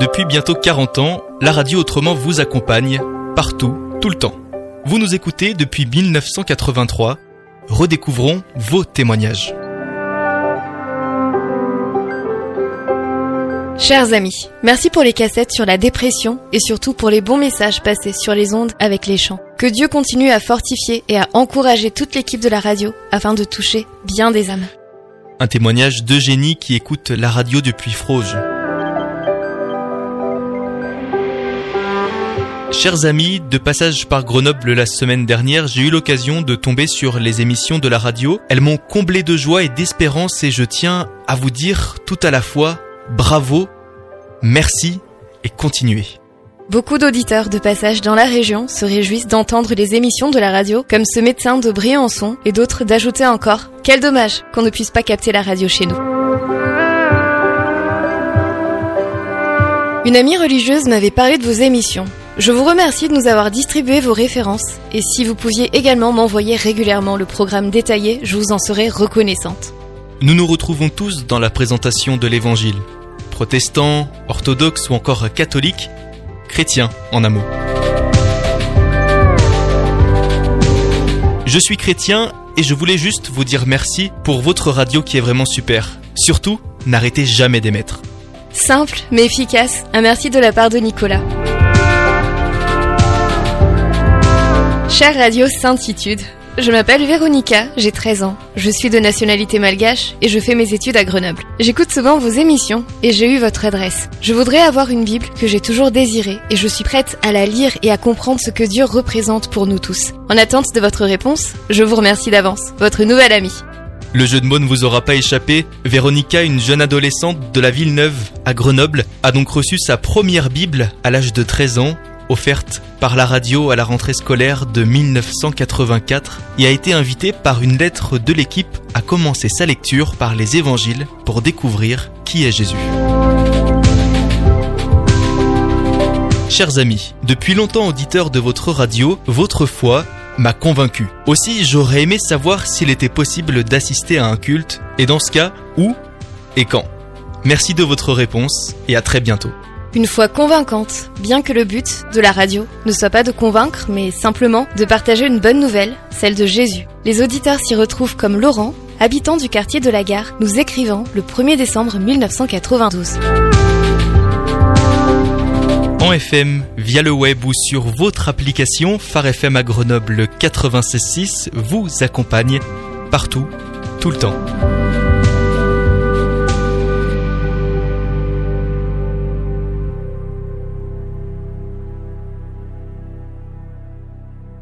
Depuis bientôt 40 ans, la radio autrement vous accompagne, partout, tout le temps. Vous nous écoutez depuis 1983. Redécouvrons vos témoignages. Chers amis, merci pour les cassettes sur la dépression et surtout pour les bons messages passés sur les ondes avec les chants. Que Dieu continue à fortifier et à encourager toute l'équipe de la radio afin de toucher bien des âmes. Un témoignage d'Eugénie qui écoute la radio depuis Froge. Chers amis, de passage par Grenoble la semaine dernière, j'ai eu l'occasion de tomber sur les émissions de la radio. Elles m'ont comblé de joie et d'espérance et je tiens à vous dire tout à la fois bravo, merci et continuez. Beaucoup d'auditeurs de passage dans la région se réjouissent d'entendre les émissions de la radio, comme ce médecin de Briançon et d'autres d'ajouter encore Quel dommage qu'on ne puisse pas capter la radio chez nous. Une amie religieuse m'avait parlé de vos émissions. Je vous remercie de nous avoir distribué vos références et si vous pouviez également m'envoyer régulièrement le programme détaillé, je vous en serais reconnaissante. Nous nous retrouvons tous dans la présentation de l'Évangile. Protestants, orthodoxes ou encore catholiques, chrétiens en un mot. Je suis chrétien et je voulais juste vous dire merci pour votre radio qui est vraiment super. Surtout, n'arrêtez jamais d'émettre. Simple mais efficace, un merci de la part de Nicolas. Chère radio Saintitude, je m'appelle Véronica, j'ai 13 ans. Je suis de nationalité malgache et je fais mes études à Grenoble. J'écoute souvent vos émissions et j'ai eu votre adresse. Je voudrais avoir une Bible que j'ai toujours désirée et je suis prête à la lire et à comprendre ce que Dieu représente pour nous tous. En attente de votre réponse, je vous remercie d'avance. Votre nouvelle amie. Le jeu de mots ne vous aura pas échappé. Véronica, une jeune adolescente de la ville neuve à Grenoble, a donc reçu sa première Bible à l'âge de 13 ans offerte par la radio à la rentrée scolaire de 1984 et a été invitée par une lettre de l'équipe à commencer sa lecture par les évangiles pour découvrir qui est Jésus. Chers amis, depuis longtemps auditeur de votre radio, votre foi m'a convaincu. Aussi, j'aurais aimé savoir s'il était possible d'assister à un culte, et dans ce cas, où et quand. Merci de votre réponse, et à très bientôt. Une foi convaincante, bien que le but de la radio ne soit pas de convaincre, mais simplement de partager une bonne nouvelle, celle de Jésus. Les auditeurs s'y retrouvent comme Laurent, habitant du quartier de la gare, nous écrivant le 1er décembre 1992. En FM, via le web ou sur votre application, Phare FM à Grenoble 96.6 vous accompagne partout, tout le temps.